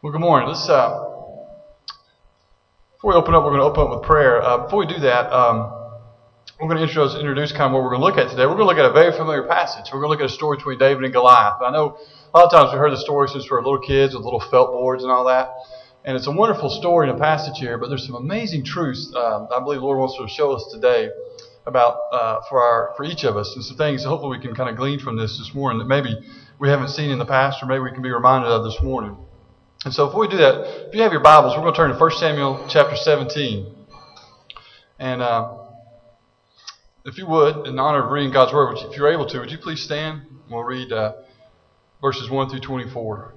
Well, good morning. Let's uh, before we open up, we're going to open up with prayer. Uh, before we do that, um, we're going to introduce, introduce kind of what we're going to look at today. We're going to look at a very familiar passage. We're going to look at a story between David and Goliath. I know a lot of times we heard the story since we were little kids with little felt boards and all that. And it's a wonderful story and a passage here, but there's some amazing truths um, I believe the Lord wants to show us today about uh, for our for each of us, and some things hopefully we can kind of glean from this this morning that maybe we haven't seen in the past, or maybe we can be reminded of this morning. And so, before we do that, if you have your Bibles, we're going to turn to 1 Samuel chapter 17. And uh, if you would, in honor of reading God's Word, if you're able to, would you please stand? We'll read uh, verses 1 through 24.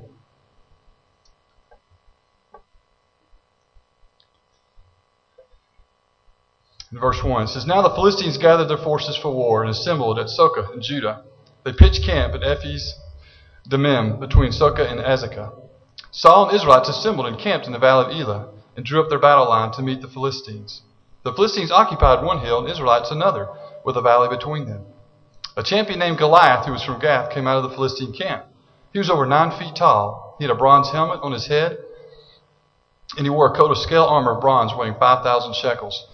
In verse 1, it says, Now the Philistines gathered their forces for war and assembled at Socoh in Judah. They pitched camp at Ephes Dammim between Socoh and Azekah. Saul and Israelites assembled and camped in the valley of Elah and drew up their battle line to meet the Philistines. The Philistines occupied one hill and Israelites another, with a valley between them. A champion named Goliath, who was from Gath, came out of the Philistine camp. He was over nine feet tall. He had a bronze helmet on his head, and he wore a coat of scale armor of bronze weighing 5,000 shekels.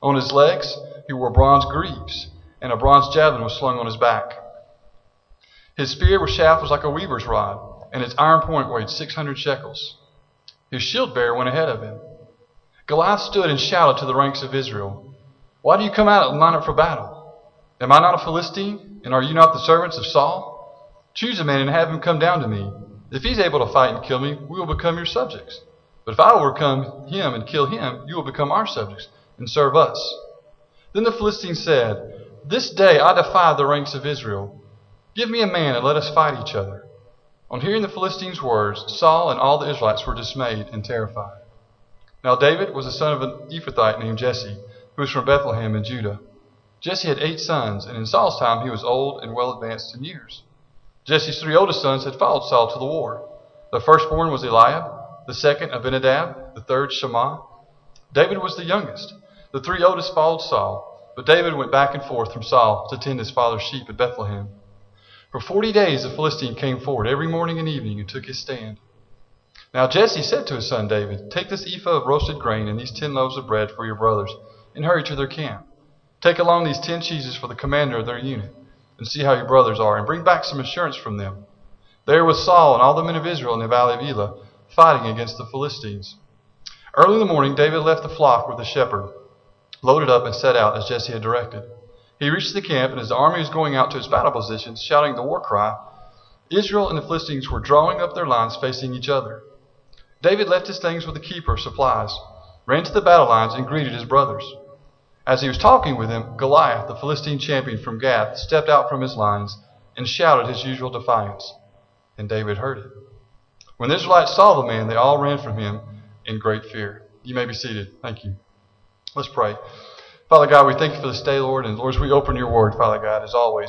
On his legs, he wore bronze greaves, and a bronze javelin was slung on his back. His spear with shaft was like a weaver's rod and its iron point weighed 600 shekels. His shield bearer went ahead of him. Goliath stood and shouted to the ranks of Israel, Why do you come out and line up for battle? Am I not a Philistine, and are you not the servants of Saul? Choose a man and have him come down to me. If he's able to fight and kill me, we will become your subjects. But if I overcome him and kill him, you will become our subjects and serve us. Then the Philistine said, This day I defy the ranks of Israel. Give me a man and let us fight each other. On hearing the Philistines' words, Saul and all the Israelites were dismayed and terrified. Now David was the son of an Ephrathite named Jesse, who was from Bethlehem in Judah. Jesse had eight sons, and in Saul's time he was old and well advanced in years. Jesse's three oldest sons had followed Saul to the war. The firstborn was Eliab, the second Abinadab, the third Shammah. David was the youngest. The three oldest followed Saul, but David went back and forth from Saul to tend his father's sheep at Bethlehem. For forty days the Philistine came forward every morning and evening and took his stand. Now Jesse said to his son David, Take this ephah of roasted grain and these ten loaves of bread for your brothers, and hurry to their camp. Take along these ten cheeses for the commander of their unit, and see how your brothers are, and bring back some assurance from them. There was Saul and all the men of Israel in the valley of Elah, fighting against the Philistines. Early in the morning David left the flock with the shepherd, loaded up and set out as Jesse had directed. He reached the camp, and as the army was going out to its battle positions, shouting the war cry, Israel and the Philistines were drawing up their lines facing each other. David left his things with the keeper of supplies, ran to the battle lines, and greeted his brothers. As he was talking with them, Goliath, the Philistine champion from Gath, stepped out from his lines and shouted his usual defiance. And David heard it. When the Israelites saw the man, they all ran from him in great fear. You may be seated. Thank you. Let's pray. Father God, we thank you for this day, Lord. And Lord, as we open your word, Father God, as always,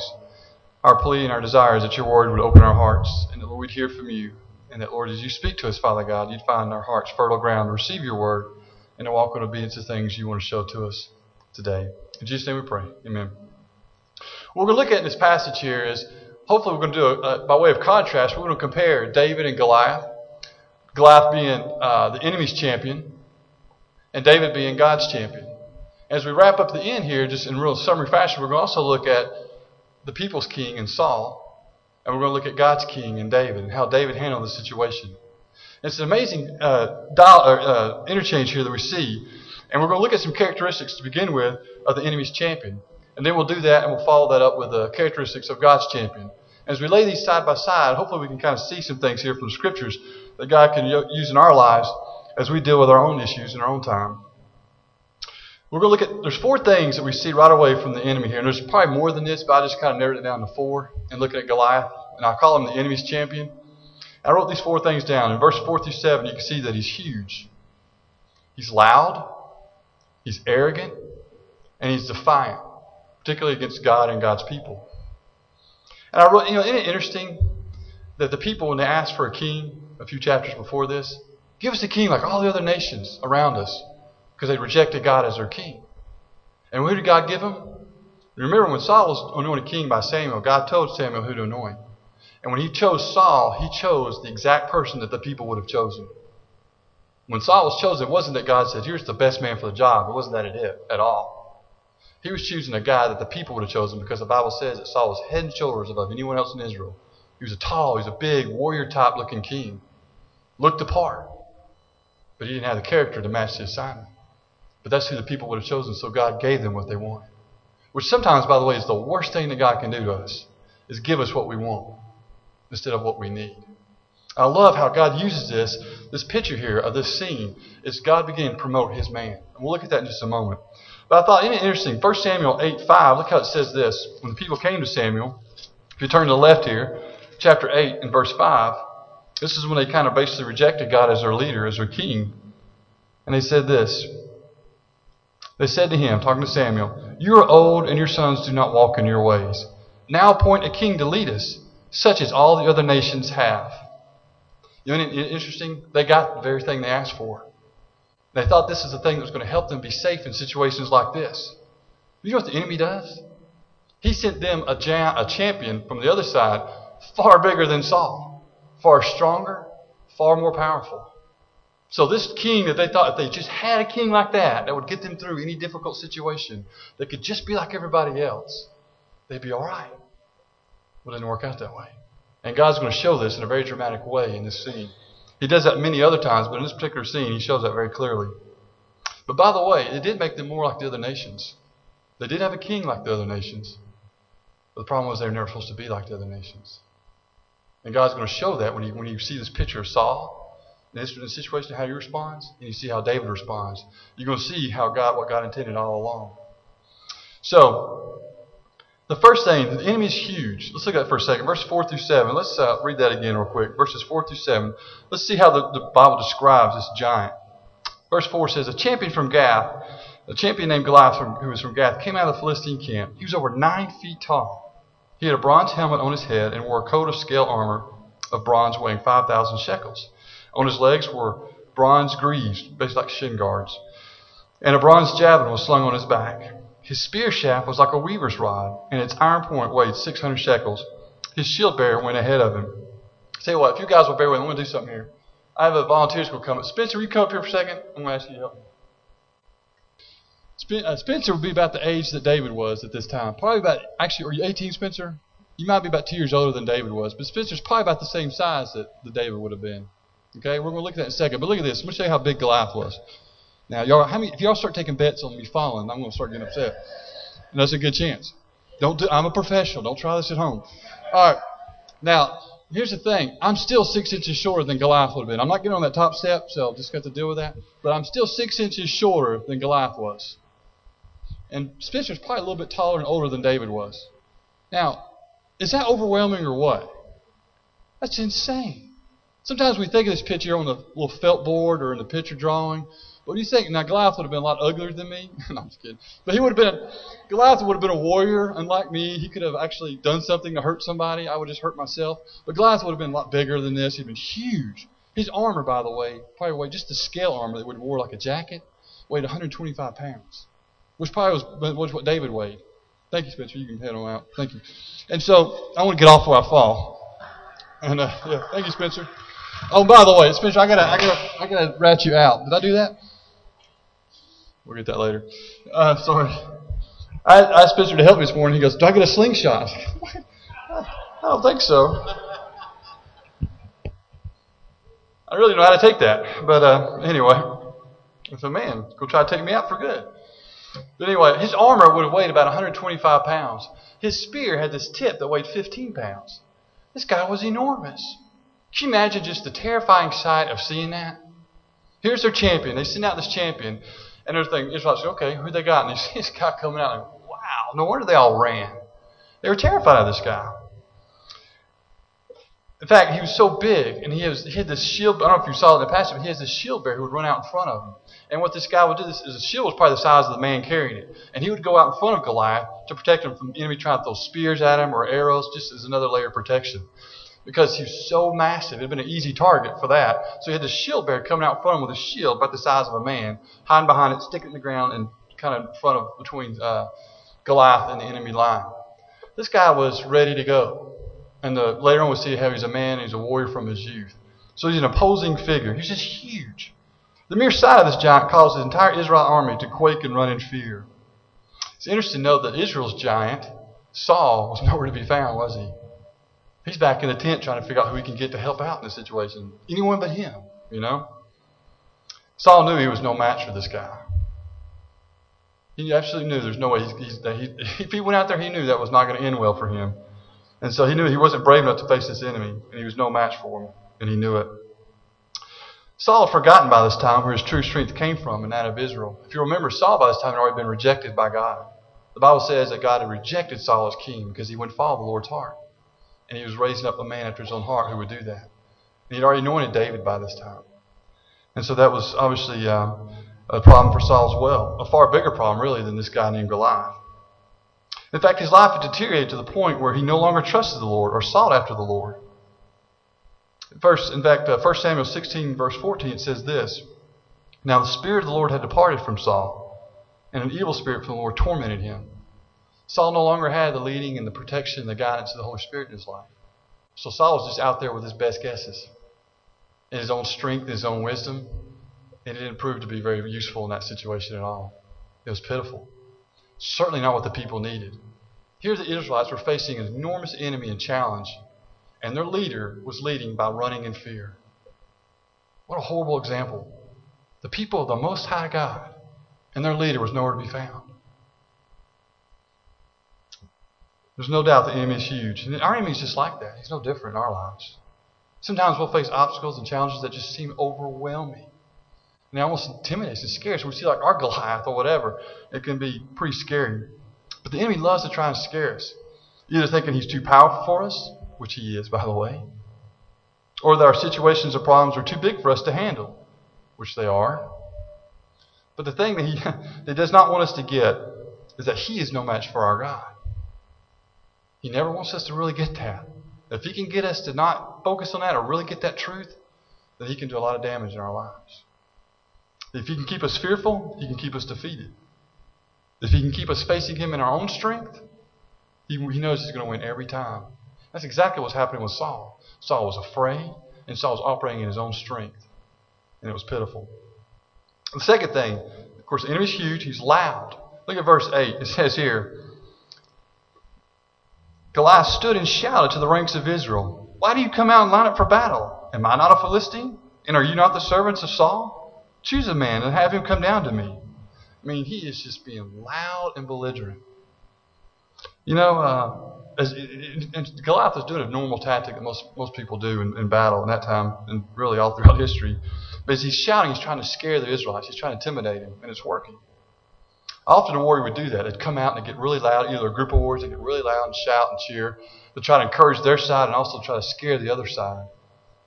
our plea and our desire is that your word would open our hearts and that, Lord, we'd hear from you. And that, Lord, as you speak to us, Father God, you'd find our hearts fertile ground to receive your word and to walk in obedience to things you want to show to us today. In Jesus' name we pray. Amen. What we're going to look at in this passage here is hopefully we're going to do, a, by way of contrast, we're going to compare David and Goliath. Goliath being uh, the enemy's champion, and David being God's champion. As we wrap up the end here, just in real summary fashion, we're going to also look at the people's king in Saul, and we're going to look at God's king in David and how David handled the situation. It's an amazing uh, dial, uh, interchange here that we see, and we're going to look at some characteristics to begin with of the enemy's champion. And then we'll do that, and we'll follow that up with the characteristics of God's champion. As we lay these side by side, hopefully we can kind of see some things here from the scriptures that God can use in our lives as we deal with our own issues in our own time. We're going to look at, there's four things that we see right away from the enemy here. And there's probably more than this, but I just kind of narrowed it down to four and looking at Goliath. And I call him the enemy's champion. I wrote these four things down. In verse 4 through 7, you can see that he's huge. He's loud. He's arrogant. And he's defiant, particularly against God and God's people. And I wrote, you know, isn't it interesting that the people, when they asked for a king a few chapters before this, give us a king like all the other nations around us because they rejected God as their king. And who did God give them? Remember when Saul was anointed king by Samuel, God told Samuel who to anoint. And when he chose Saul, he chose the exact person that the people would have chosen. When Saul was chosen, it wasn't that God said, here's the best man for the job. It wasn't that it at all. He was choosing a guy that the people would have chosen because the Bible says that Saul was head and shoulders above anyone else in Israel. He was a tall, he was a big, warrior type looking king. Looked the part. But he didn't have the character to match the assignment. But that's who the people would have chosen, so God gave them what they wanted. Which sometimes, by the way, is the worst thing that God can do to us, is give us what we want instead of what we need. I love how God uses this, this picture here of this scene, is God beginning to promote his man. And we'll look at that in just a moment. But I thought, isn't it interesting? 1 Samuel 8 5, look how it says this. When the people came to Samuel, if you turn to the left here, chapter 8 and verse 5, this is when they kind of basically rejected God as their leader, as their king. And they said this. They said to him, talking to Samuel, You are old, and your sons do not walk in your ways. Now appoint a king to lead us, such as all the other nations have. You know, interesting? They got the very thing they asked for. They thought this is the thing that was going to help them be safe in situations like this. You know what the enemy does? He sent them a, jam, a champion from the other side, far bigger than Saul, far stronger, far more powerful. So this king that they thought if they just had a king like that, that would get them through any difficult situation, that could just be like everybody else, they'd be all right. Well, it didn't work out that way. And God's going to show this in a very dramatic way in this scene. He does that many other times, but in this particular scene, he shows that very clearly. But by the way, it did make them more like the other nations. They did have a king like the other nations. But the problem was they were never supposed to be like the other nations. And God's going to show that when you, when you see this picture of Saul in this, situation, how he responds, and you see how David responds. You're going to see how God, what God intended all along. So, the first thing, the enemy is huge. Let's look at that for a second. Verse 4 through 7. Let's uh, read that again real quick. Verses 4 through 7. Let's see how the, the Bible describes this giant. Verse 4 says, A champion from Gath, a champion named Goliath from, who was from Gath, came out of the Philistine camp. He was over nine feet tall. He had a bronze helmet on his head and wore a coat of scale armor of bronze weighing 5,000 shekels. On his legs were bronze greaves, basically like shin guards, and a bronze javelin was slung on his back. His spear shaft was like a weaver's rod, and its iron point weighed 600 shekels. His shield bearer went ahead of him. I tell you what, if you guys will bear with me, I'm going to do something here. I have a volunteer school coming. Spencer, will you come up here for a second? I'm going to ask you to help. Uh, Spencer would be about the age that David was at this time. Probably about, actually, are you 18, Spencer? You might be about two years older than David was, but Spencer's probably about the same size that the David would have been. Okay, we're going to look at that in a second. But look at this. I'm going to show you how big Goliath was. Now, y'all, how many, if y'all start taking bets on me falling, I'm going to start getting upset. And that's a good chance. Don't do, I'm a professional. Don't try this at home. All right. Now, here's the thing. I'm still six inches shorter than Goliath would have been. I'm not getting on that top step, so I've just got to deal with that. But I'm still six inches shorter than Goliath was. And Spencer's probably a little bit taller and older than David was. Now, is that overwhelming or what? That's insane. Sometimes we think of this picture on the little felt board or in the picture drawing. What do you think? Now Goliath would have been a lot uglier than me. no, I'm just kidding. But he would have been Goliath would have been a warrior, unlike me. He could have actually done something to hurt somebody. I would just hurt myself. But Goliath would have been a lot bigger than this. He'd been huge. His armor, by the way, probably weighed just the scale armor that would have wore like a jacket, weighed 125 pounds, which probably was, was what David weighed. Thank you, Spencer. You can head on out. Thank you. And so I want to get off where I fall. And uh, yeah, thank you, Spencer. Oh, by the way, Spencer, I gotta, I gotta, I gotta rat you out. Did I do that? We'll get that later. Uh, sorry. I, asked Spencer to help me this morning. He goes, "Do I get a slingshot?" I don't think so. I really know how to take that, but uh, anyway, so man, go try to take me out for good. But anyway, his armor would have weighed about 125 pounds. His spear had this tip that weighed 15 pounds. This guy was enormous. Can you imagine just the terrifying sight of seeing that? Here's their champion. They send out this champion, and they're thinking, okay, who they got? And they see this guy coming out, and wow, no wonder they all ran. They were terrified of this guy. In fact, he was so big, and he, was, he had this shield. I don't know if you saw it in the past, but he has this shield bearer who would run out in front of him. And what this guy would do, this is the shield was probably the size of the man carrying it, and he would go out in front of Goliath to protect him from the enemy trying to throw spears at him or arrows, just as another layer of protection because he was so massive. It had been an easy target for that. So he had this shield bearer coming out front him with a shield about the size of a man, hiding behind it, sticking in the ground, and kind of in front of between uh, Goliath and the enemy line. This guy was ready to go. And the, later on, we see how he's a man, he's a warrior from his youth. So he's an opposing figure. He's just huge. The mere sight of this giant caused the entire Israel army to quake and run in fear. It's interesting to note that Israel's giant, Saul, was nowhere to be found, was he? He's back in the tent trying to figure out who he can get to help out in this situation. Anyone but him, you know? Saul knew he was no match for this guy. He absolutely knew there's no way he's, he's, he, if he went out there, he knew that was not going to end well for him. And so he knew he wasn't brave enough to face this enemy, and he was no match for him, and he knew it. Saul had forgotten by this time where his true strength came from, and that of Israel. If you remember, Saul by this time had already been rejected by God. The Bible says that God had rejected Saul as king because he wouldn't follow the Lord's heart. And he was raising up a man after his own heart who would do that. And he'd already anointed David by this time. And so that was obviously uh, a problem for Saul as well. A far bigger problem, really, than this guy named Goliath. In fact, his life had deteriorated to the point where he no longer trusted the Lord or sought after the Lord. First, in fact, uh, 1 Samuel 16, verse 14, it says this Now the Spirit of the Lord had departed from Saul, and an evil spirit from the Lord tormented him. Saul no longer had the leading and the protection and the guidance of the Holy Spirit in his life. So Saul was just out there with his best guesses, and his own strength, and his own wisdom, and it didn't prove to be very useful in that situation at all. It was pitiful. Certainly not what the people needed. Here the Israelites were facing an enormous enemy and challenge, and their leader was leading by running in fear. What a horrible example. The people of the Most High God, and their leader was nowhere to be found. There's no doubt the enemy is huge. And our enemy is just like that. He's no different in our lives. Sometimes we'll face obstacles and challenges that just seem overwhelming. And they almost intimidate us and scare us. We see like our Goliath or whatever. It can be pretty scary. But the enemy loves to try and scare us. Either thinking he's too powerful for us, which he is, by the way, or that our situations or problems are too big for us to handle, which they are. But the thing that he that does not want us to get is that he is no match for our God. He never wants us to really get that. If he can get us to not focus on that or really get that truth, then he can do a lot of damage in our lives. If he can keep us fearful, he can keep us defeated. If he can keep us facing him in our own strength, he, he knows he's going to win every time. That's exactly what's happening with Saul. Saul was afraid, and Saul was operating in his own strength. And it was pitiful. The second thing, of course, the enemy's huge. He's loud. Look at verse 8. It says here Goliath stood and shouted to the ranks of Israel, Why do you come out and line up for battle? Am I not a Philistine? And are you not the servants of Saul? Choose a man and have him come down to me. I mean, he is just being loud and belligerent. You know, uh, as, Goliath is doing a normal tactic that most, most people do in, in battle in that time and really all throughout history. But as he's shouting, he's trying to scare the Israelites. He's trying to intimidate them, and it's working. Often a warrior would do that. They'd come out and get really loud, either a group of warriors, they'd get really loud and shout and cheer to try to encourage their side and also try to scare the other side.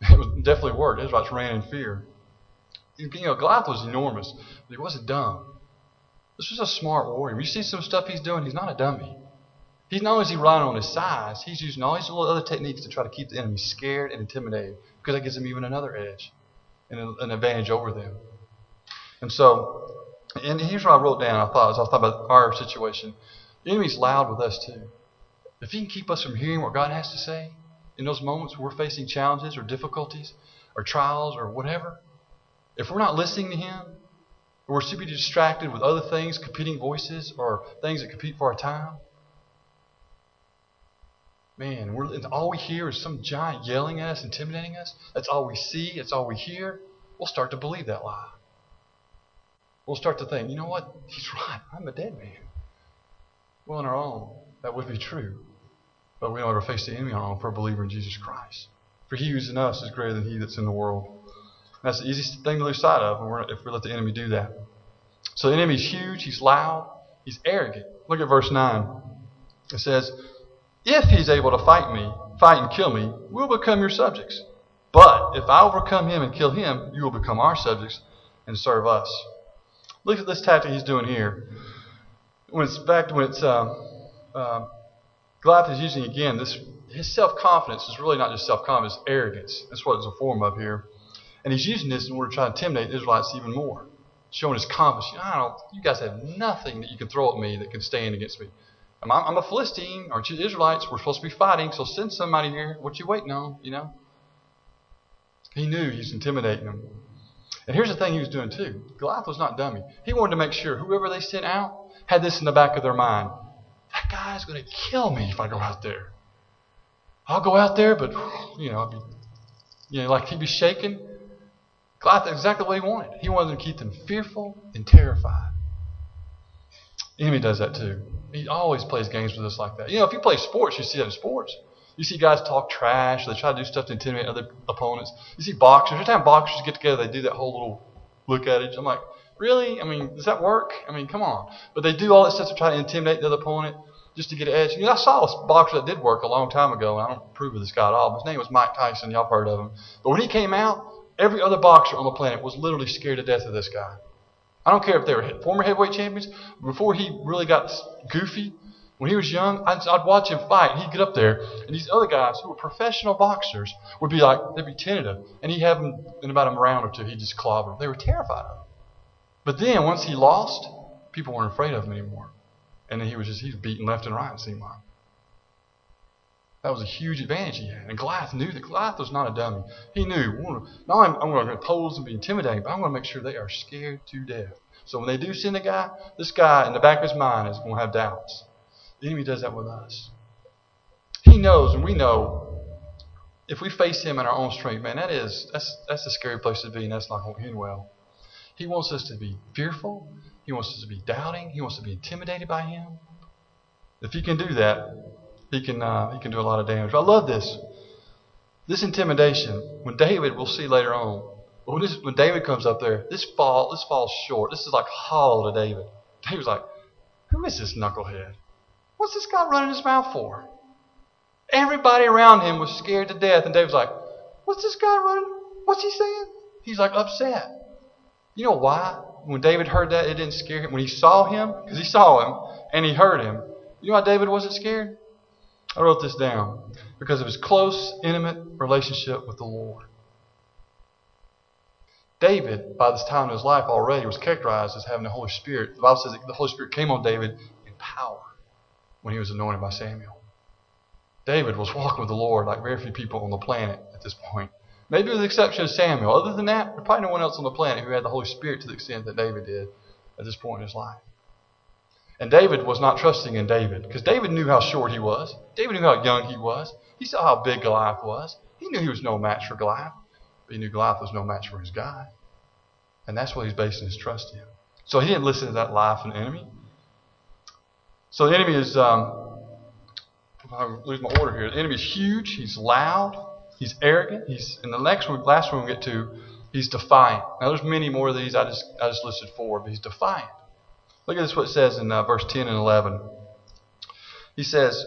It definitely worked. Israelites ran in fear. You know, Goliath was enormous, but he wasn't dumb. This was a smart warrior. You see some stuff he's doing, he's not a dummy. He's not only is he relying on his size, he's using all these little other techniques to try to keep the enemy scared and intimidated because that gives him even another edge and an advantage over them. And so, and here's what I wrote down. I thought as I thought about our situation. The enemy's loud with us too. If he can keep us from hearing what God has to say in those moments where we're facing challenges or difficulties or trials or whatever, if we're not listening to Him, or we're simply distracted with other things, competing voices, or things that compete for our time, man, all we hear is some giant yelling at us, intimidating us. That's all we see. That's all we hear. We'll start to believe that lie. We'll start to think, you know what? He's right. I'm a dead man. Well, on our own, that would be true. But we don't ever face the enemy on our own for a believer in Jesus Christ. For he who's in us is greater than he that's in the world. That's the easiest thing to lose sight of if we let the enemy do that. So the enemy's huge, he's loud, he's arrogant. Look at verse 9. It says, If he's able to fight me, fight and kill me, we'll become your subjects. But if I overcome him and kill him, you will become our subjects and serve us. Look at this tactic he's doing here. When it's back when it's uh, uh, Goliath is using again this his self confidence is really not just self confidence, arrogance. That's what it's a form of here. And he's using this in order to try to intimidate the Israelites even more, showing his confidence. I don't, you guys have nothing that you can throw at me that can stand against me. I'm, I'm a Philistine. Aren't you Israelites? We're supposed to be fighting, so send somebody here. What you waiting on? You know. He knew he was intimidating them. And here's the thing he was doing too. Goliath was not dummy. He wanted to make sure whoever they sent out had this in the back of their mind. That guy's going to kill me if I go out there. I'll go out there, but you know, I'll be, you know, like he'd be shaking. Goliath exactly what he wanted. He wanted to keep them fearful and terrified. The enemy does that too. He always plays games with us like that. You know, if you play sports, you see that in sports. You see guys talk trash. They try to do stuff to intimidate other opponents. You see boxers. Every time boxers get together, they do that whole little look at each. I'm like, really? I mean, does that work? I mean, come on. But they do all that stuff to try to intimidate the other opponent just to get an edge. You know, I saw a boxer that did work a long time ago, and I don't approve of this guy at all. His name was Mike Tyson. Y'all heard of him. But when he came out, every other boxer on the planet was literally scared to death of this guy. I don't care if they were former heavyweight champions. Before he really got goofy, when he was young, I'd, I'd, watch him fight. He'd get up there, and these other guys who were professional boxers would be like, they'd be tentative. And he'd have them in about a round or two, he'd just clobber them. They were terrified of him. But then, once he lost, people weren't afraid of him anymore. And then he was just, he was beaten left and right, it seemed like. That was a huge advantage he had. And Goliath knew that Goliath was not a dummy. He knew, not I'm going to pose and be intimidating, but I'm going to make sure they are scared to death. So when they do send a guy, this guy in the back of his mind is going to have doubts. The enemy does that with us. He knows, and we know, if we face him in our own strength, man, that is that's that's a scary place to be, and that's not going to end well. He wants us to be fearful. He wants us to be doubting. He wants to be intimidated by him. If he can do that, he can uh, he can do a lot of damage. I love this. This intimidation, when David, we'll see later on, when, this, when David comes up there, this fall this falls short. This is like hollow to David. David's like, who is this knucklehead? What's this guy running his mouth for? Everybody around him was scared to death, and David's like, What's this guy running? What's he saying? He's like upset. You know why? When David heard that, it didn't scare him. When he saw him, because he saw him and he heard him, you know why David wasn't scared? I wrote this down. Because of his close, intimate relationship with the Lord. David, by this time in his life already, was characterized as having the Holy Spirit. The Bible says that the Holy Spirit came on David in power when he was anointed by Samuel. David was walking with the Lord like very few people on the planet at this point. Maybe with the exception of Samuel. Other than that, there's probably no one else on the planet who had the Holy Spirit to the extent that David did at this point in his life. And David was not trusting in David because David knew how short he was. David knew how young he was. He saw how big Goliath was. He knew he was no match for Goliath, but he knew Goliath was no match for his God. And that's what he's basing his trust in. So he didn't listen to that lie from the enemy. So the enemy is, um, I lose my order here. The enemy is huge. He's loud. He's arrogant. He's, and the next one, last one we get to, he's defiant. Now there's many more of these. I just, I just listed four, but he's defiant. Look at this, what it says in uh, verse 10 and 11. He says,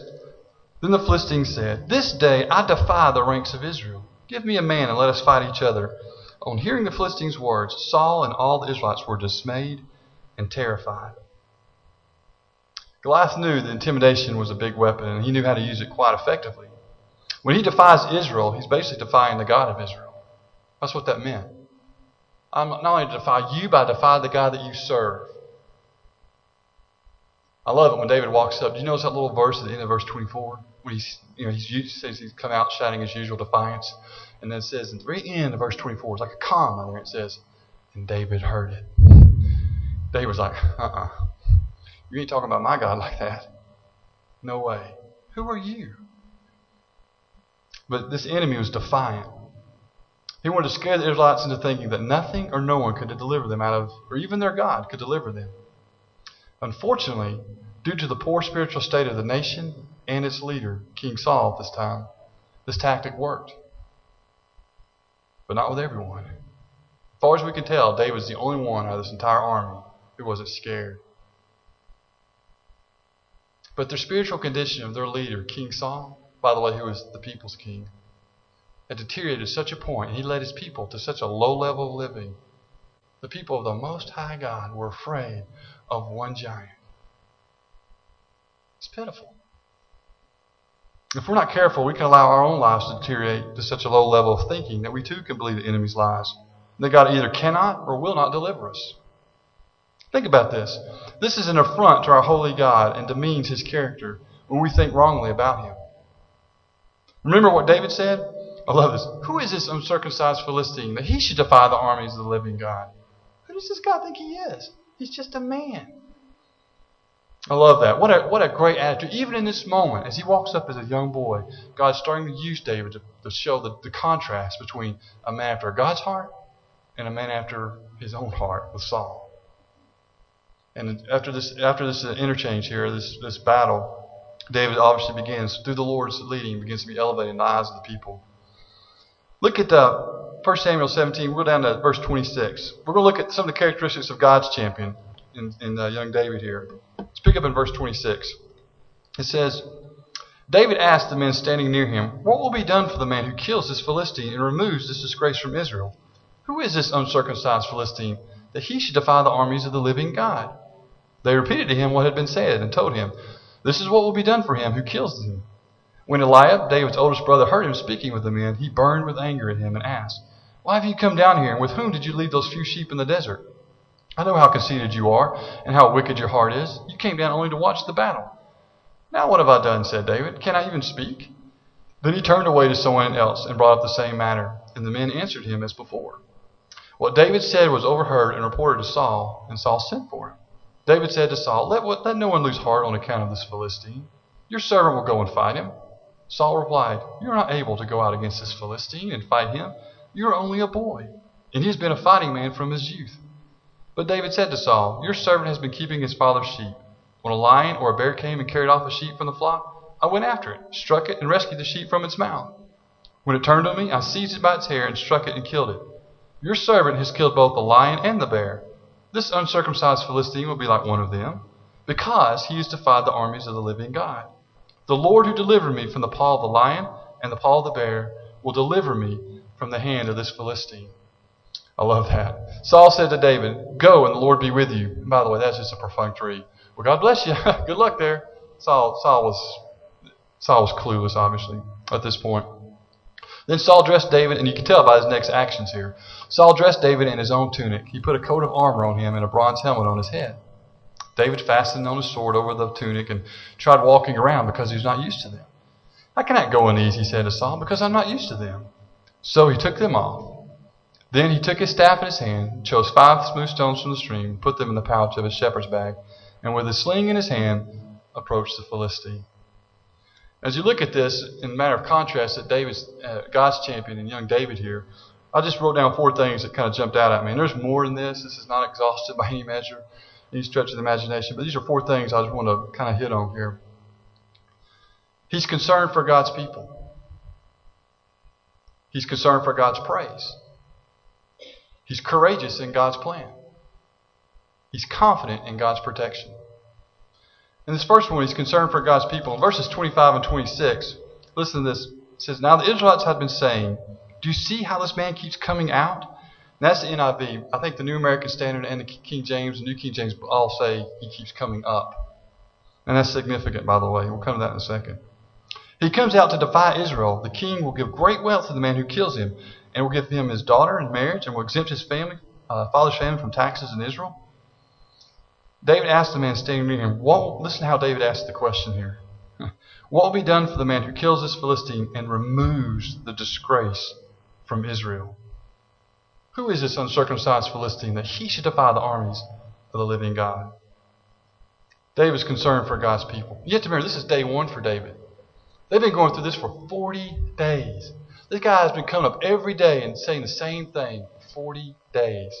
Then the Philistines said, This day I defy the ranks of Israel. Give me a man and let us fight each other. On hearing the Philistines' words, Saul and all the Israelites were dismayed and terrified. Goliath knew that intimidation was a big weapon, and he knew how to use it quite effectively. When he defies Israel, he's basically defying the God of Israel. That's what that meant. I'm not only to defy you, but I defy the God that you serve. I love it when David walks up. Do you notice that little verse at the end of verse 24? When he's, you know, he says he's come out shouting his usual defiance. And then it says, at the very end of verse 24, it's like a comma there. It says, and David heard it. David was like, uh-uh. You ain't talking about my God like that. No way. Who are you? But this enemy was defiant. He wanted to scare the Israelites into thinking that nothing or no one could deliver them out of, or even their God could deliver them. Unfortunately, due to the poor spiritual state of the nation and its leader, King Saul, at this time, this tactic worked. But not with everyone. As far as we can tell, David's the only one out of this entire army who wasn't scared. But the spiritual condition of their leader, King Saul, by the way, who was the people's king, had deteriorated to such a point, and he led his people to such a low level of living. The people of the Most High God were afraid of one giant. It's pitiful. If we're not careful, we can allow our own lives to deteriorate to such a low level of thinking that we too can believe the enemy's lies. That God either cannot or will not deliver us. Think about this. This is an affront to our holy God and demeans his character when we think wrongly about him. Remember what David said? I love this. Who is this uncircumcised Philistine that he should defy the armies of the living God? Who does this guy think he is? He's just a man. I love that. What a, what a great attitude. Even in this moment, as he walks up as a young boy, God's starting to use David to, to show the, the contrast between a man after God's heart and a man after his own heart with Saul. And after this, after this interchange here, this, this battle, David obviously begins, through the Lord's leading, begins to be elevated in the eyes of the people. Look at uh, 1 Samuel 17. We'll go down to verse 26. We're going to look at some of the characteristics of God's champion in, in uh, young David here. Let's pick up in verse 26. It says, David asked the men standing near him, What will be done for the man who kills this Philistine and removes this disgrace from Israel? Who is this uncircumcised Philistine that he should defy the armies of the living God? They repeated to him what had been said and told him, This is what will be done for him who kills him. When Eliab, David's oldest brother, heard him speaking with the men, he burned with anger at him and asked, Why have you come down here, and with whom did you leave those few sheep in the desert? I know how conceited you are, and how wicked your heart is. You came down only to watch the battle. Now what have I done? said David. Can I even speak? Then he turned away to someone else and brought up the same matter, and the men answered him as before. What David said was overheard and reported to Saul, and Saul sent for him. David said to Saul, let, let no one lose heart on account of this Philistine. Your servant will go and fight him. Saul replied, You are not able to go out against this Philistine and fight him. You are only a boy, and he has been a fighting man from his youth. But David said to Saul, Your servant has been keeping his father's sheep. When a lion or a bear came and carried off a sheep from the flock, I went after it, struck it, and rescued the sheep from its mouth. When it turned on me, I seized it by its hair and struck it and killed it. Your servant has killed both the lion and the bear. This uncircumcised Philistine will be like one of them, because he has defied the armies of the living God. The Lord who delivered me from the paw of the lion and the paw of the bear will deliver me from the hand of this Philistine. I love that. Saul said to David, Go and the Lord be with you. And by the way, that's just a perfunctory. Well, God bless you. Good luck there. Saul, Saul was Saul was clueless, obviously, at this point. Then Saul dressed David, and you can tell by his next actions here. Saul dressed David in his own tunic. He put a coat of armor on him and a bronze helmet on his head. David fastened on his sword over the tunic and tried walking around because he was not used to them. I cannot go in these, he said to Saul, because I'm not used to them. So he took them off. Then he took his staff in his hand, chose five smooth stones from the stream, put them in the pouch of his shepherd's bag, and with his sling in his hand, approached the Philistine. As you look at this, in matter of contrast, that David's uh, God's champion and young David here, I just wrote down four things that kind of jumped out at me. And there's more in this. This is not exhausted by any measure, any stretch of the imagination. But these are four things I just want to kind of hit on here. He's concerned for God's people. He's concerned for God's praise. He's courageous in God's plan. He's confident in God's protection. In this first one, he's concerned for God's people. In verses 25 and 26, listen to this. It says, Now the Israelites had been saying, Do you see how this man keeps coming out? And that's the NIV. I think the New American Standard and the King James and New King James all say he keeps coming up. And that's significant, by the way. We'll come to that in a second. He comes out to defy Israel. The king will give great wealth to the man who kills him, and will give him his daughter in marriage, and will exempt his family, uh, father's family from taxes in Israel. David asked the man standing near him, what, listen how David asked the question here. What will be done for the man who kills this Philistine and removes the disgrace from Israel? Who is this uncircumcised Philistine that he should defy the armies of the living God? David's concerned for God's people. You have to remember, this is day one for David. They've been going through this for 40 days. This guy has been coming up every day and saying the same thing for 40 days.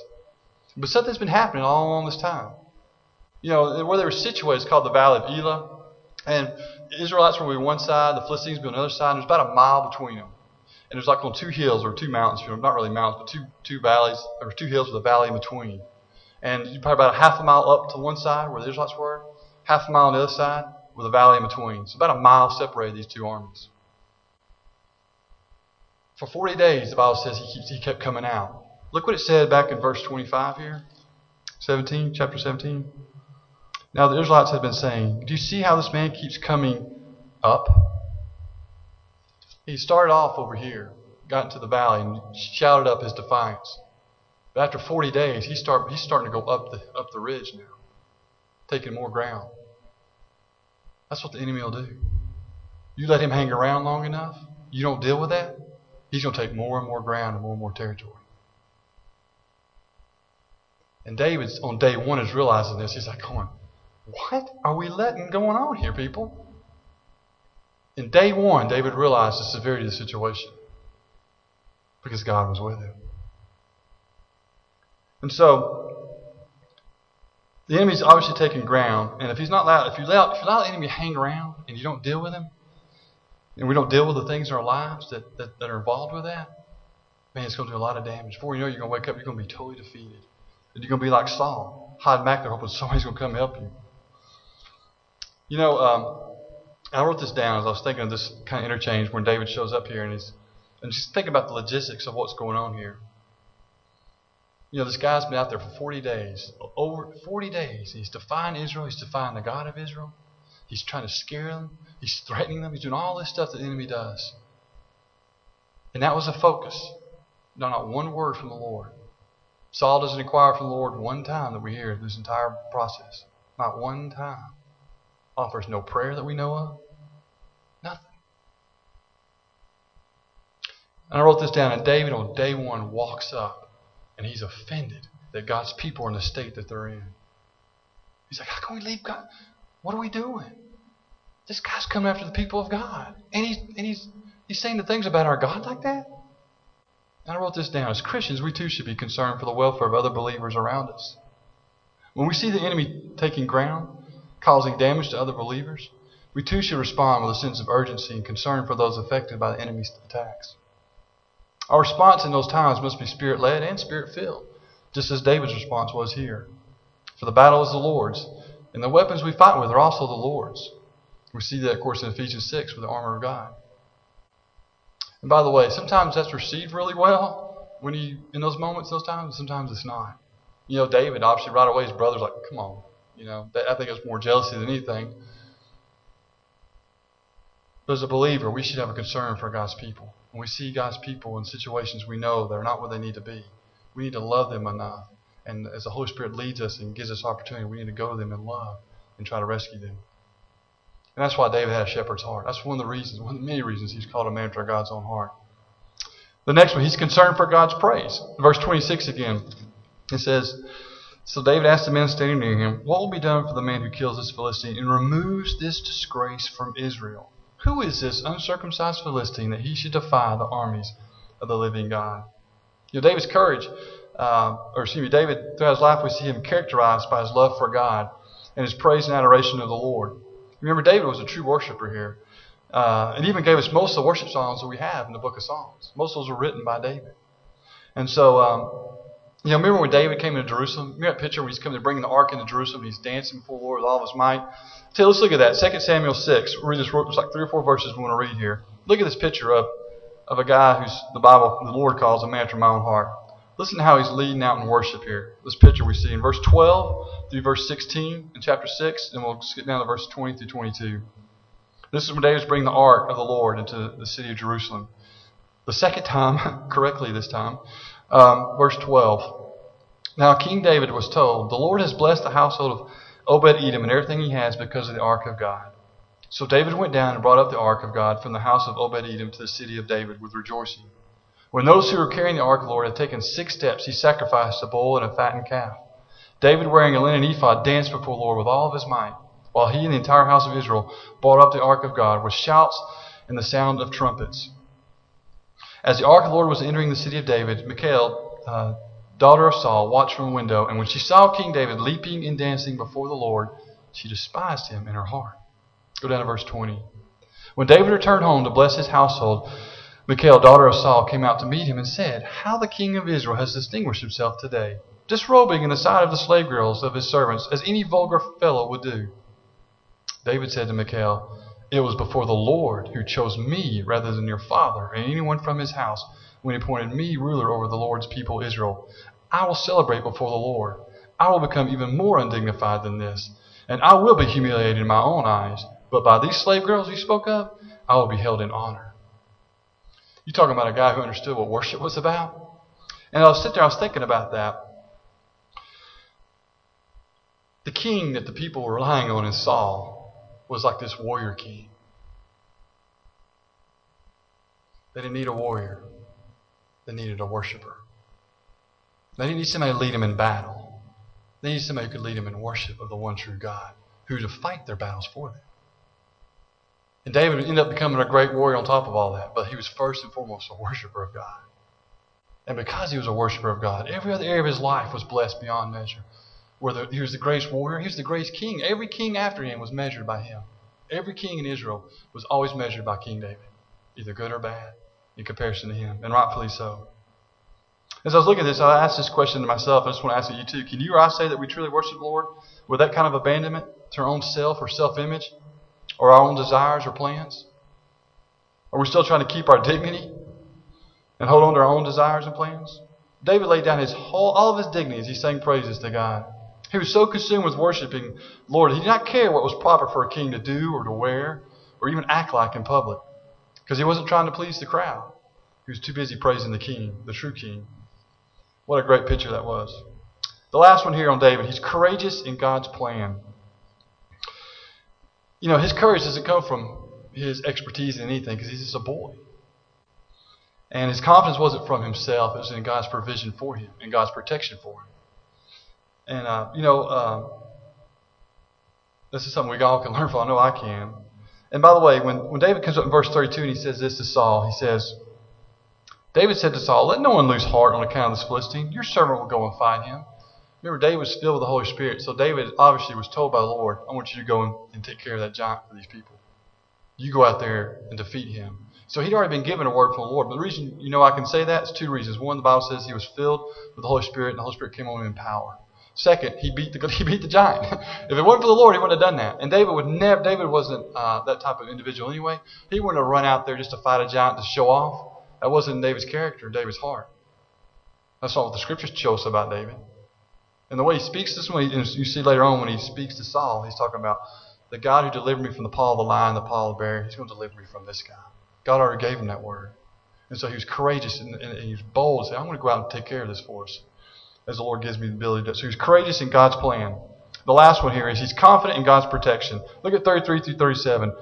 But something's been happening all along this time. You know, where they were situated is called the Valley of Elah. And Israelites were on one side, the Philistines were on the other side, and there's about a mile between them. And there's like on two hills or two mountains, you know, not really mountains, but two two valleys, or two hills with a valley in between. And you probably about a half a mile up to one side where the Israelites were, half a mile on the other side with a valley in between. So about a mile separated these two armies. For 40 days, the Bible says he, keeps, he kept coming out. Look what it said back in verse 25 here. 17, chapter 17. Now the Israelites had been saying, Do you see how this man keeps coming up? He started off over here, got into the valley, and shouted up his defiance. But after 40 days, he start, he's starting to go up the, up the ridge now, taking more ground. That's what the enemy will do. You let him hang around long enough, you don't deal with that, he's going to take more and more ground and more and more territory. And David, on day one, is realizing this. He's like, going, What are we letting going on here, people? In day one, David realized the severity of the situation because God was with him. And so, the enemy's obviously taking ground, and if he's not allowed, if you allow, if you allow the enemy to hang around and you don't deal with him, and we don't deal with the things in our lives that, that, that are involved with that, man, it's going to do a lot of damage. Before you know it, you're going to wake up, you're going to be totally defeated. And you're going to be like Saul, hiding back there hoping somebody's going to come help you. You know, um, I wrote this down as I was thinking of this kind of interchange when David shows up here and he's and just think about the logistics of what's going on here. You know, this guy's been out there for 40 days. Over 40 days. He's defying Israel. He's defying the God of Israel. He's trying to scare them. He's threatening them. He's doing all this stuff that the enemy does. And that was the focus. No, not one word from the Lord. Saul doesn't inquire from the Lord one time that we hear this entire process. Not one time. Offers no prayer that we know of. Nothing. And I wrote this down, and David on day one walks up, and he's offended that God's people are in the state that they're in. He's like, How can we leave God? What are we doing? This guy's coming after the people of God. And he's and he's he's saying the things about our God like that? And I wrote this down. As Christians, we too should be concerned for the welfare of other believers around us. When we see the enemy taking ground, causing damage to other believers, we too should respond with a sense of urgency and concern for those affected by the enemy's attacks. Our response in those times must be spirit led and spirit filled, just as David's response was here. For the battle is the Lord's, and the weapons we fight with are also the Lord's. We see that, of course, in Ephesians 6 with the armor of God. And by the way, sometimes that's received really well when you in those moments, those times, sometimes it's not. You know, David, obviously right away his brother's like, come on. You know, I think it's more jealousy than anything. But as a believer, we should have a concern for God's people. When we see God's people in situations we know they're not where they need to be, we need to love them enough. And as the Holy Spirit leads us and gives us opportunity, we need to go to them in love and try to rescue them. And that's why David had a shepherd's heart. That's one of the reasons, one of the many reasons he's called a man after God's own heart. The next one, he's concerned for God's praise. Verse 26 again, it says, So David asked the men standing near him, What will be done for the man who kills this Philistine and removes this disgrace from Israel? Who is this uncircumcised Philistine that he should defy the armies of the living God? You know, David's courage, uh, or excuse me, David, throughout his life, we see him characterized by his love for God and his praise and adoration of the Lord. Remember, David was a true worshiper here. Uh, and even gave us most of the worship songs that we have in the book of Psalms. Most of those were written by David. And so, um, you know, remember when David came into Jerusalem? Remember that picture when he's coming to bring the ark into Jerusalem? He's dancing before the Lord with all of his might. So let's look at that. 2 Samuel 6. We'll read this. It's like three or four verses we want to read here. Look at this picture of, of a guy who's the Bible, the Lord calls a man after my own heart. Listen to how he's leading out in worship here. This picture we see in verse 12 through verse 16 in chapter 6, and we'll skip down to verse 20 through 22. This is when David's bringing the ark of the Lord into the city of Jerusalem. The second time, correctly this time, um, verse 12. Now King David was told, The Lord has blessed the household of Obed Edom and everything he has because of the ark of God. So David went down and brought up the ark of God from the house of Obed Edom to the city of David with rejoicing. When those who were carrying the ark of the Lord had taken six steps, he sacrificed a bull and a fattened calf. David, wearing a linen ephod, danced before the Lord with all of his might, while he and the entire house of Israel brought up the ark of God with shouts and the sound of trumpets. As the ark of the Lord was entering the city of David, Michal, uh, daughter of Saul, watched from a window, and when she saw King David leaping and dancing before the Lord, she despised him in her heart. Go down to verse 20. When David returned home to bless his household, Michal, daughter of Saul, came out to meet him and said, How the king of Israel has distinguished himself today, disrobing in the sight of the slave girls of his servants, as any vulgar fellow would do. David said to Michal, It was before the Lord who chose me rather than your father and anyone from his house when he appointed me ruler over the Lord's people Israel. I will celebrate before the Lord. I will become even more undignified than this, and I will be humiliated in my own eyes. But by these slave girls you spoke of, I will be held in honor. You're talking about a guy who understood what worship was about? And I was sitting there, I was thinking about that. The king that the people were relying on in Saul was like this warrior king. They didn't need a warrior, they needed a worshiper. They didn't need somebody to lead them in battle. They needed somebody who could lead them in worship of the one true God, who to fight their battles for them. And David ended up becoming a great warrior on top of all that, but he was first and foremost a worshiper of God. And because he was a worshiper of God, every other area of his life was blessed beyond measure. Whether he was the greatest warrior, he was the greatest king. Every king after him was measured by him. Every king in Israel was always measured by King David, either good or bad, in comparison to him, and rightfully so. As I was looking at this, I asked this question to myself. And I just want to ask it you too. Can you or I say that we truly worship the Lord with that kind of abandonment to our own self or self-image, or our own desires or plans? Are we still trying to keep our dignity and hold on to our own desires and plans? David laid down his whole, all of his dignity as he sang praises to God. He was so consumed with worshiping Lord, he did not care what was proper for a king to do or to wear or even act like in public because he wasn't trying to please the crowd. He was too busy praising the king, the true king. What a great picture that was. The last one here on David, he's courageous in God's plan. You know, his courage doesn't come from his expertise in anything because he's just a boy. And his confidence wasn't from himself, it was in God's provision for him and God's protection for him. And, uh, you know, uh, this is something we all can learn from. I know I can. And by the way, when, when David comes up in verse 32 and he says this to Saul, he says, David said to Saul, Let no one lose heart on account of this Philistine. Your servant will go and fight him. Remember, David was filled with the Holy Spirit. So David obviously was told by the Lord, I want you to go and take care of that giant for these people. You go out there and defeat him. So he'd already been given a word from the Lord. But the reason you know I can say that is two reasons. One, the Bible says he was filled with the Holy Spirit, and the Holy Spirit came on him in power. Second, he beat the he beat the giant. if it wasn't for the Lord, he wouldn't have done that. And David would never. David wasn't uh, that type of individual anyway. He wouldn't have run out there just to fight a giant to show off. That wasn't David's character, David's heart. That's not what the scriptures show us about David. And the way he speaks this way, you see later on when he speaks to Saul, he's talking about the God who delivered me from the paw of the lion, the paw of the bear. He's going to deliver me from this guy. God already gave him that word. And so he was courageous and, and, and he was bold said, I'm going to go out and take care of this for us as the Lord gives me the ability to. So he's courageous in God's plan. The last one here is he's confident in God's protection. Look at 33 through 37.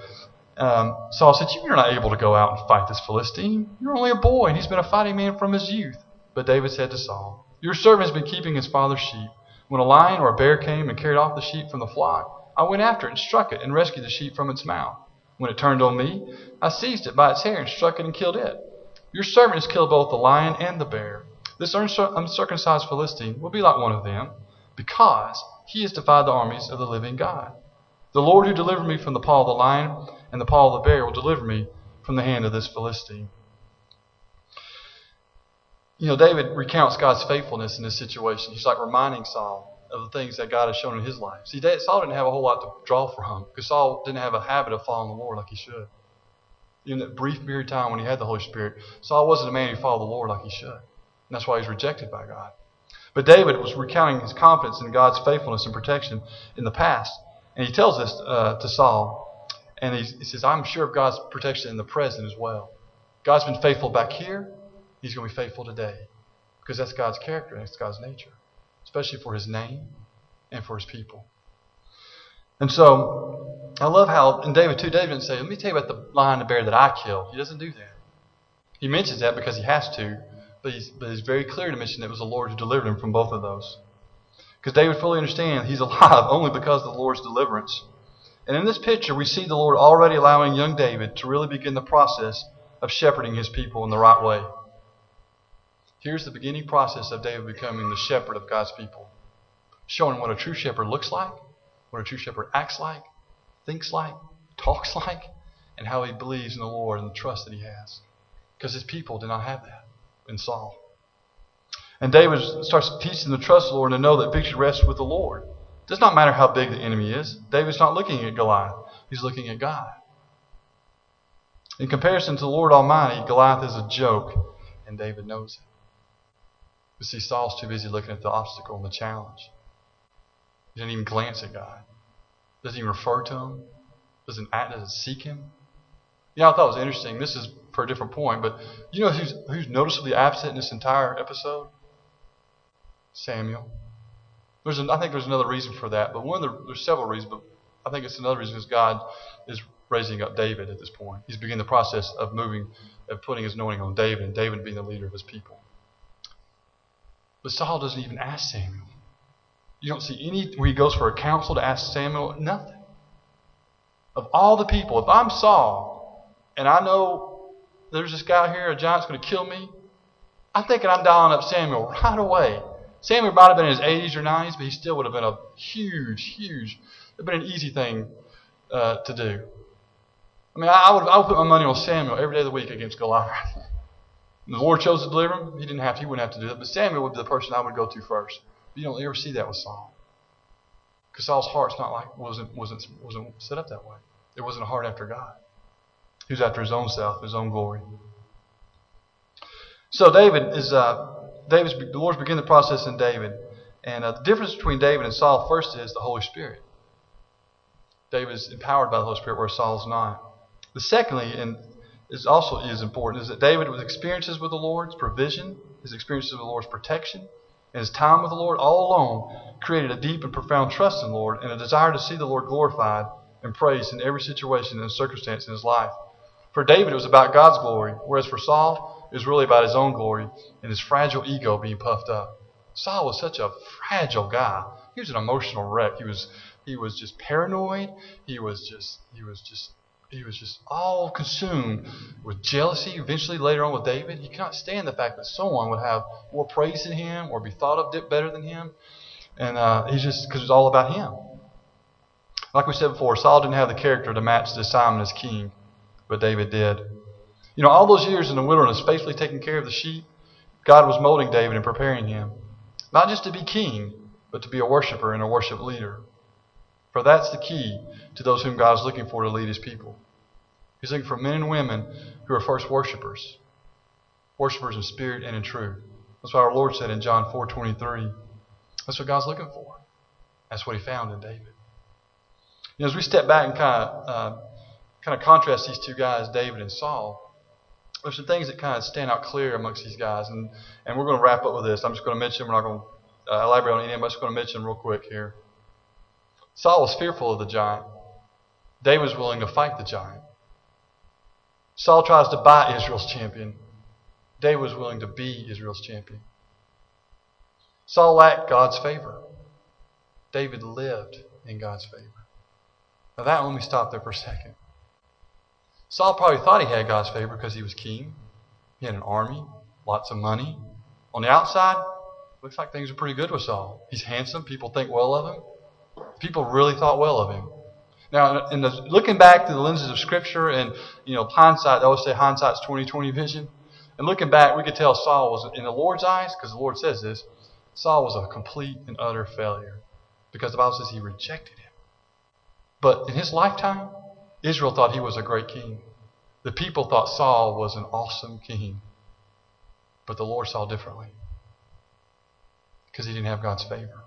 Um, Saul said, You're not able to go out and fight this Philistine. You're only a boy, and he's been a fighting man from his youth. But David said to Saul, Your servant has been keeping his father's sheep. When a lion or a bear came and carried off the sheep from the flock, I went after it and struck it and rescued the sheep from its mouth. When it turned on me, I seized it by its hair and struck it and killed it. Your servant has killed both the lion and the bear. This uncircumcised Philistine will be like one of them, because he has defied the armies of the living God. The Lord who delivered me from the paw of the lion and the paw of the bear will deliver me from the hand of this Philistine. You know, David recounts God's faithfulness in this situation. He's like reminding Saul of the things that God has shown in his life. See, Saul didn't have a whole lot to draw from because Saul didn't have a habit of following the Lord like he should. In that brief period of time when he had the Holy Spirit, Saul wasn't a man who followed the Lord like he should. That's why he's rejected by God. But David was recounting his confidence in God's faithfulness and protection in the past. And he tells this uh, to Saul. And he, he says, I'm sure of God's protection in the present as well. God's been faithful back here. He's going to be faithful today. Because that's God's character and that's God's nature especially for his name and for his people. And so, I love how, in David 2, David didn't say, Let me tell you about the lion and bear that I killed. He doesn't do that. He mentions that because he has to, but but he's very clear to mention that it was the Lord who delivered him from both of those. Because David fully understands he's alive only because of the Lord's deliverance. And in this picture, we see the Lord already allowing young David to really begin the process of shepherding his people in the right way. Here's the beginning process of David becoming the shepherd of God's people, showing what a true shepherd looks like, what a true shepherd acts like, thinks like, talks like, and how he believes in the Lord and the trust that he has. Because his people did not have that in Saul. And David starts teaching to trust the Lord and to know that victory rests with the Lord. It does not matter how big the enemy is. David's not looking at Goliath. He's looking at God. In comparison to the Lord Almighty, Goliath is a joke, and David knows it. But see, Saul's too busy looking at the obstacle and the challenge. He doesn't even glance at God. Doesn't even refer to him. Doesn't act, doesn't seek him. You know, I thought it was interesting. This is for a different point, but you know who's, who's noticeably absent in this entire episode? Samuel. There's an, I think there's another reason for that, but one of the, there's several reasons, but I think it's another reason because God is raising up David at this point. He's beginning the process of moving, of putting his anointing on David, and David being the leader of his people. But Saul doesn't even ask Samuel. You don't see any where he goes for a counsel to ask Samuel, nothing. Of all the people, if I'm Saul and I know there's this guy here, a giant's going to kill me, I'm thinking I'm dialing up Samuel right away. Samuel might have been in his 80s or 90s, but he still would have been a huge, huge, it would have been an easy thing uh, to do. I mean, I would, I would put my money on Samuel every day of the week against Goliath. the Lord chose to deliver him. He didn't have to, he wouldn't have to do that. But Samuel would be the person I would go to first. But you don't ever see that with Saul. Because Saul's heart's not like wasn't wasn't wasn't set up that way. It wasn't a heart after God. Was after his own self, his own glory. So David is uh, David's the Lord's beginning the process in David, and uh, the difference between David and Saul first is the Holy Spirit. David is empowered by the Holy Spirit, where Saul's not. The secondly, and is also is important, is that David with experiences with the Lord's provision, his experiences with the Lord's protection, and his time with the Lord all alone created a deep and profound trust in the Lord and a desire to see the Lord glorified and praised in every situation and circumstance in his life. For David, it was about God's glory, whereas for Saul, it was really about his own glory and his fragile ego being puffed up. Saul was such a fragile guy. He was an emotional wreck. He was he was just paranoid. He was just he was just he was just all consumed with jealousy. Eventually, later on with David, he cannot stand the fact that someone would have more praise than him or be thought of better than him. And uh, he's just because it's all about him. Like we said before, Saul didn't have the character to match the assignment as king, but David did. You know, all those years in the wilderness, faithfully taking care of the sheep, God was molding David and preparing him, not just to be king, but to be a worshiper and a worship leader. For that's the key to those whom God is looking for to lead his people. He's looking for men and women who are first worshipers. Worshipers in spirit and in truth. That's what our Lord said in John 4.23. That's what God's looking for. That's what he found in David. You know, as we step back and kind of, uh, kind of contrast these two guys, David and Saul, there's some things that kind of stand out clear amongst these guys. And, and we're going to wrap up with this. I'm just going to mention, we're not going to uh, elaborate on any of them, I'm just going to mention real quick here. Saul was fearful of the giant. David was willing to fight the giant. Saul tries to buy Israel's champion. David was willing to be Israel's champion. Saul lacked God's favor. David lived in God's favor. Now, that let me stop there for a second. Saul probably thought he had God's favor because he was king. He had an army, lots of money. On the outside, looks like things are pretty good with Saul. He's handsome. People think well of him. People really thought well of him. Now, in the, looking back through the lenses of Scripture and you know hindsight, I always say hindsight's twenty twenty vision. And looking back, we could tell Saul was in the Lord's eyes, because the Lord says this. Saul was a complete and utter failure, because the Bible says he rejected him. But in his lifetime, Israel thought he was a great king. The people thought Saul was an awesome king. But the Lord saw differently, because he didn't have God's favor.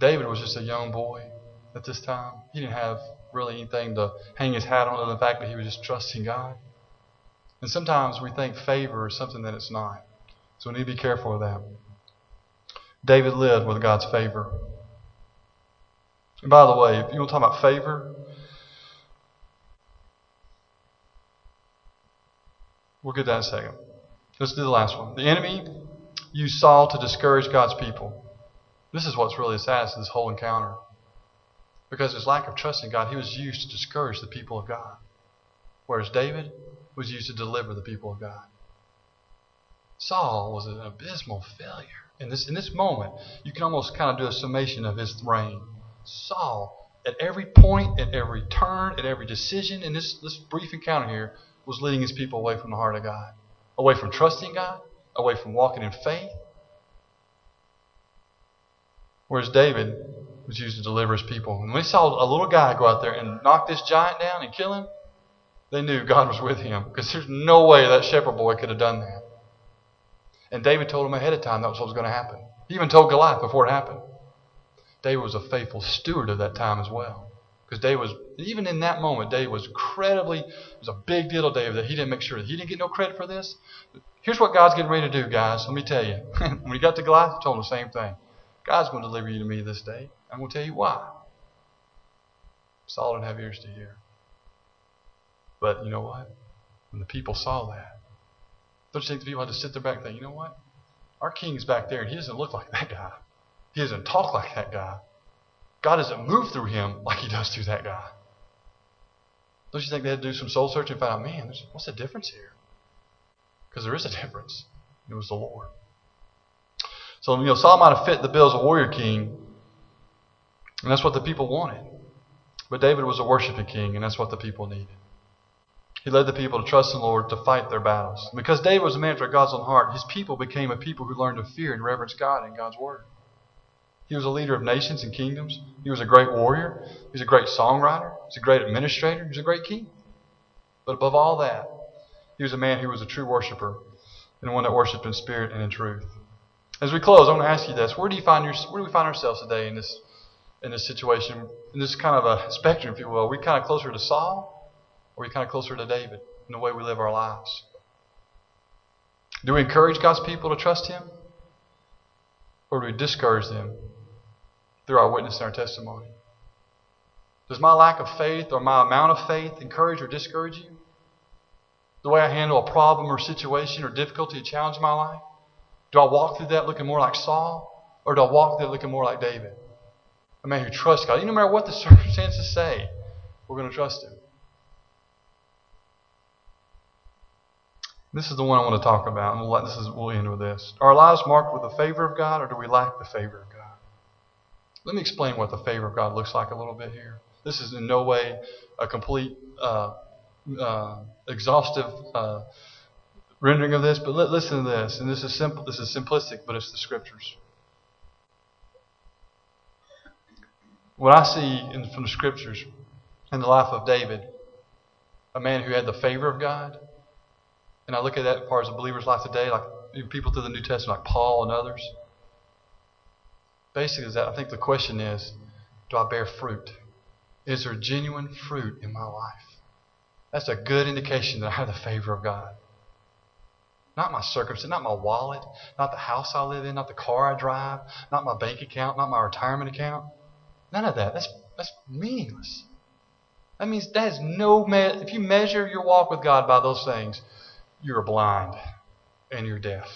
David was just a young boy at this time. He didn't have really anything to hang his hat on other than the fact that he was just trusting God. And sometimes we think favor is something that it's not. So we need to be careful of that. David lived with God's favor. And by the way, if you want to talk about favor, we'll get that in a second. Let's do the last one. The enemy used Saul to discourage God's people. This is what's really sad to this whole encounter. Because his lack of trust in God, he was used to discourage the people of God. Whereas David was used to deliver the people of God. Saul was an abysmal failure. In this, in this moment, you can almost kind of do a summation of his reign. Saul, at every point, at every turn, at every decision in this, this brief encounter here, was leading his people away from the heart of God. Away from trusting God, away from walking in faith, Whereas David was used to deliver his people. When they saw a little guy go out there and knock this giant down and kill him, they knew God was with him because there's no way that shepherd boy could have done that. And David told him ahead of time that was what was going to happen. He even told Goliath before it happened. David was a faithful steward of that time as well Because David was, even in that moment, David was incredibly, it was a big deal to David that he didn't make sure that he didn't get no credit for this. Here's what God's getting ready to do, guys. Let me tell you. when he got to Goliath, he told him the same thing. God's going to deliver you to me this day. I'm going to tell you why. Saul didn't have ears to hear. But you know what? When the people saw that, don't you think the people had to sit there back and think, you know what? Our king's back there and he doesn't look like that guy. He doesn't talk like that guy. God doesn't move through him like he does through that guy. Don't you think they had to do some soul searching and find out, man, what's the difference here? Because there is a difference. It was the Lord. So, you know, Saul might have fit the bill as a warrior king, and that's what the people wanted. But David was a worshiping king, and that's what the people needed. He led the people to trust in the Lord to fight their battles. Because David was a man after God's own heart, his people became a people who learned to fear and reverence God and God's word. He was a leader of nations and kingdoms. He was a great warrior. He was a great songwriter. He was a great administrator. He was a great king. But above all that, he was a man who was a true worshiper and one that worshipped in spirit and in truth. As we close, I want to ask you this: Where do you find your, Where do we find ourselves today in this in this situation, in this kind of a spectrum, if you will? Are we kind of closer to Saul, or are we kind of closer to David in the way we live our lives? Do we encourage God's people to trust Him? Or do we discourage them through our witness and our testimony? Does my lack of faith or my amount of faith encourage or discourage you? The way I handle a problem or situation or difficulty or challenge in my life? Do I walk through that looking more like Saul? Or do I walk through that looking more like David? A man who trusts God. No matter what the circumstances say, we're going to trust Him. This is the one I want to talk about, and we'll, this is, we'll end with this. Are our lives marked with the favor of God, or do we lack the favor of God? Let me explain what the favor of God looks like a little bit here. This is in no way a complete, uh, uh, exhaustive uh, rendering of this, but listen to this. And this is simple. This is simplistic, but it's the scriptures. What I see in, from the scriptures in the life of David, a man who had the favor of God, and I look at that as far as a believer's life today, like people through the New Testament, like Paul and others. Basically, is that I think the question is, do I bear fruit? Is there genuine fruit in my life? That's a good indication that I have the favor of God. Not my circumstance, not my wallet, not the house I live in, not the car I drive, not my bank account, not my retirement account. None of that. That's that's meaningless. That means that is no me- if you measure your walk with God by those things, you're blind and you're deaf.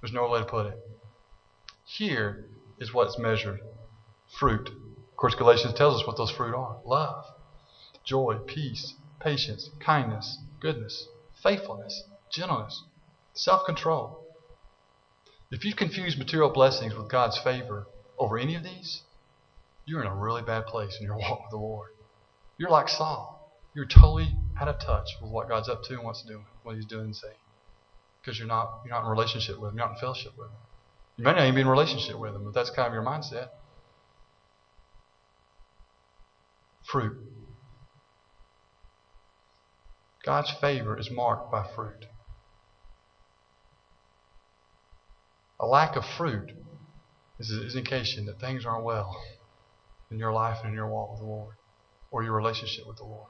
There's no way to put it. Here is what's measured fruit. Of course, Galatians tells us what those fruit are love, joy, peace, patience, kindness, goodness, faithfulness, gentleness, self control. If you confuse material blessings with God's favor over any of these, you're in a really bad place in your walk with the Lord. You're like Saul. You're totally out of touch with what God's up to and what's doing, what He's doing and saying. Because you're not you're not in relationship with Him, you're not in fellowship with Him. You may not even be in relationship with them, but that's kind of your mindset. Fruit. God's favor is marked by fruit. A lack of fruit is an indication that things aren't well in your life and in your walk with the Lord or your relationship with the Lord.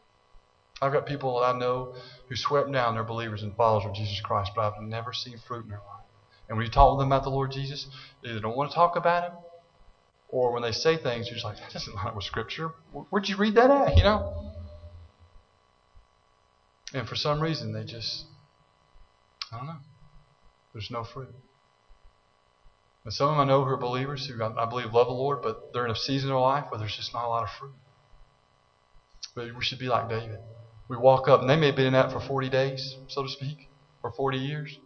I've got people that I know who swept down their believers and followers of Jesus Christ, but I've never seen fruit in their life. And when you talk to them about the Lord Jesus, they either don't want to talk about Him, or when they say things, you're just like, that doesn't line up with Scripture. Where'd you read that at? You know? And for some reason, they just, I don't know. There's no fruit. And some of them I know who are believers who I believe love the Lord, but they're in a season of life where there's just not a lot of fruit. But we should be like David. We walk up, and they may have been in that for 40 days, so to speak, or 40 years.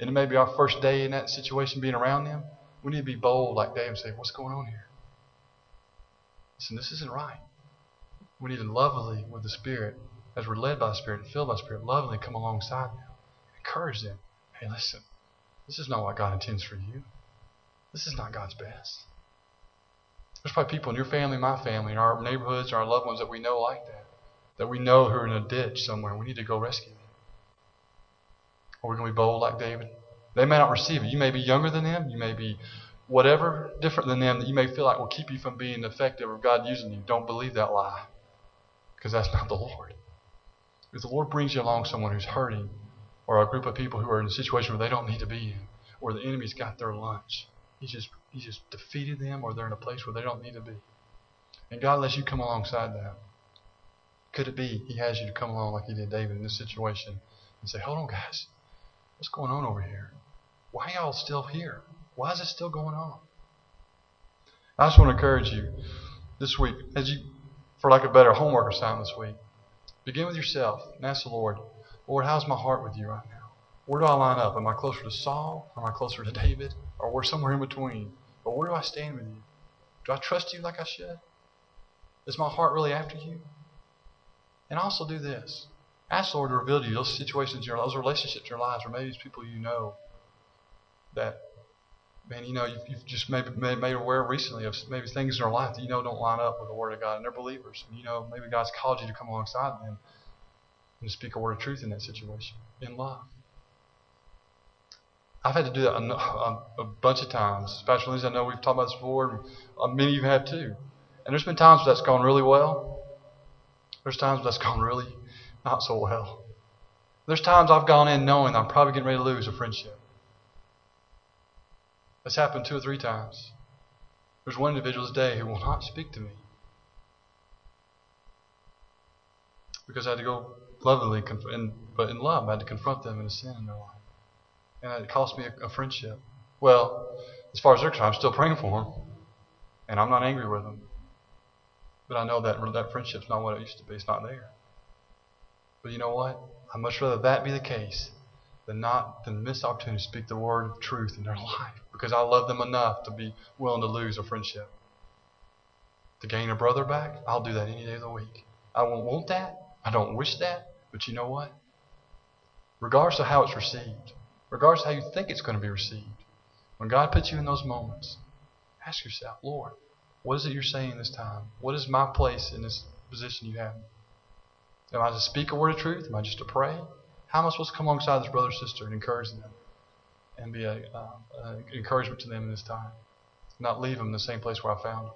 And it may be our first day in that situation being around them. We need to be bold like David and say, What's going on here? Listen, this isn't right. We need to lovingly, with the Spirit, as we're led by the Spirit and filled by the Spirit, lovingly come alongside them, encourage them. Hey, listen, this is not what God intends for you. This is not God's best. There's probably people in your family, my family, in our neighborhoods, our loved ones that we know like that. That we know who are in a ditch somewhere. We need to go rescue them. Or we're going to be bold like David. They may not receive it. You may be younger than them. You may be whatever different than them that you may feel like will keep you from being effective or God using you, don't believe that lie. Because that's not the Lord. If the Lord brings you along someone who's hurting, or a group of people who are in a situation where they don't need to be in, or the enemy's got their lunch, He's just He's just defeated them, or they're in a place where they don't need to be. And God lets you come alongside that. Could it be He has you to come along like He did David in this situation and say, Hold on, guys. What's going on over here? Why y'all still here? Why is it still going on? I just want to encourage you this week, as you, for like a better homework assignment this week, begin with yourself and ask the Lord, Lord, how's my heart with you right now? Where do I line up? Am I closer to Saul? Am I closer to David? Or we're somewhere in between? But where do I stand with you? Do I trust you like I should? Is my heart really after you? And also do this. Ask the Lord to reveal to you those situations in your those relationships in your lives, or maybe it's people you know that, man, you know, you've, you've just maybe made, made aware recently of maybe things in their life that you know don't line up with the Word of God, and they're believers. And you know, maybe God's called you to come alongside them and speak a word of truth in that situation in love. I've had to do that a, a, a bunch of times. Especially Lindsay, I know we've talked about this before. And uh, many of you have too. And there's been times where that's gone really well. There's times where that's gone really not so well. There's times I've gone in knowing I'm probably getting ready to lose a friendship. That's happened two or three times. There's one individual today who will not speak to me because I had to go lovingly, and, but in love, I had to confront them in a sin in their life, and it cost me a, a friendship. Well, as far as they're concerned, I'm still praying for them, and I'm not angry with them, but I know that that friendship's not what it used to be. It's not there. But you know what? I'd much rather that be the case than not than miss opportunity to speak the word of truth in their life because I love them enough to be willing to lose a friendship. To gain a brother back, I'll do that any day of the week. I won't want that. I don't wish that. But you know what? Regardless of how it's received, regardless of how you think it's going to be received, when God puts you in those moments, ask yourself, Lord, what is it you're saying this time? What is my place in this position you have me? Am I to speak a word of truth? Am I just to pray? How am I supposed to come alongside this brother or sister and encourage them and be an uh, encouragement to them in this time? Not leave them in the same place where I found them.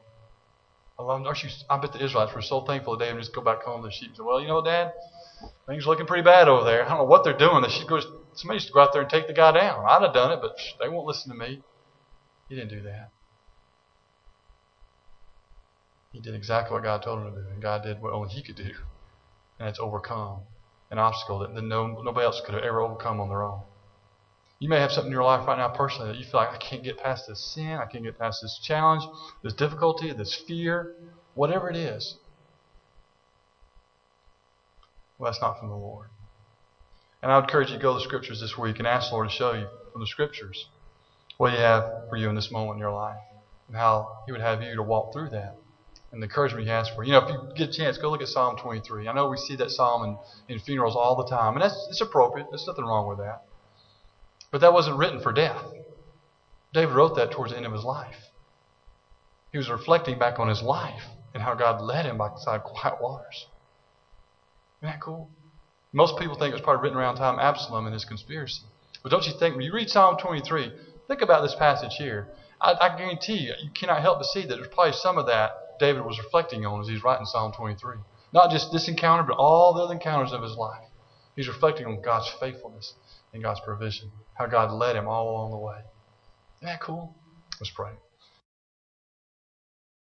Love them. I bet the Israelites were so thankful today and just go back home to the sheep and say, Well, you know, Dad, things are looking pretty bad over there. I don't know what they're doing. They should go, somebody should go out there and take the guy down. I'd have done it, but they won't listen to me. He didn't do that. He did exactly what God told him to do, and God did what only he could do and it's overcome an obstacle that no, nobody else could have ever overcome on their own. You may have something in your life right now personally that you feel like, I can't get past this sin, I can't get past this challenge, this difficulty, this fear, whatever it is. Well, that's not from the Lord. And I would encourage you to go to the Scriptures this week and ask the Lord to show you from the Scriptures what He have for you in this moment in your life and how He would have you to walk through that and the encouragement he has for you. Know, if you get a chance, go look at Psalm 23. I know we see that psalm in, in funerals all the time, and that's it's appropriate. There's nothing wrong with that. But that wasn't written for death. David wrote that towards the end of his life. He was reflecting back on his life and how God led him by beside quiet waters. Isn't that cool? Most people think it was probably written around time Absalom and his conspiracy. But don't you think, when you read Psalm 23, think about this passage here. I, I guarantee you, you cannot help but see that there's probably some of that David was reflecting on as he's writing Psalm 23. Not just this encounter, but all the other encounters of his life. He's reflecting on God's faithfulness and God's provision, how God led him all along the way. Isn't that cool? Let's pray.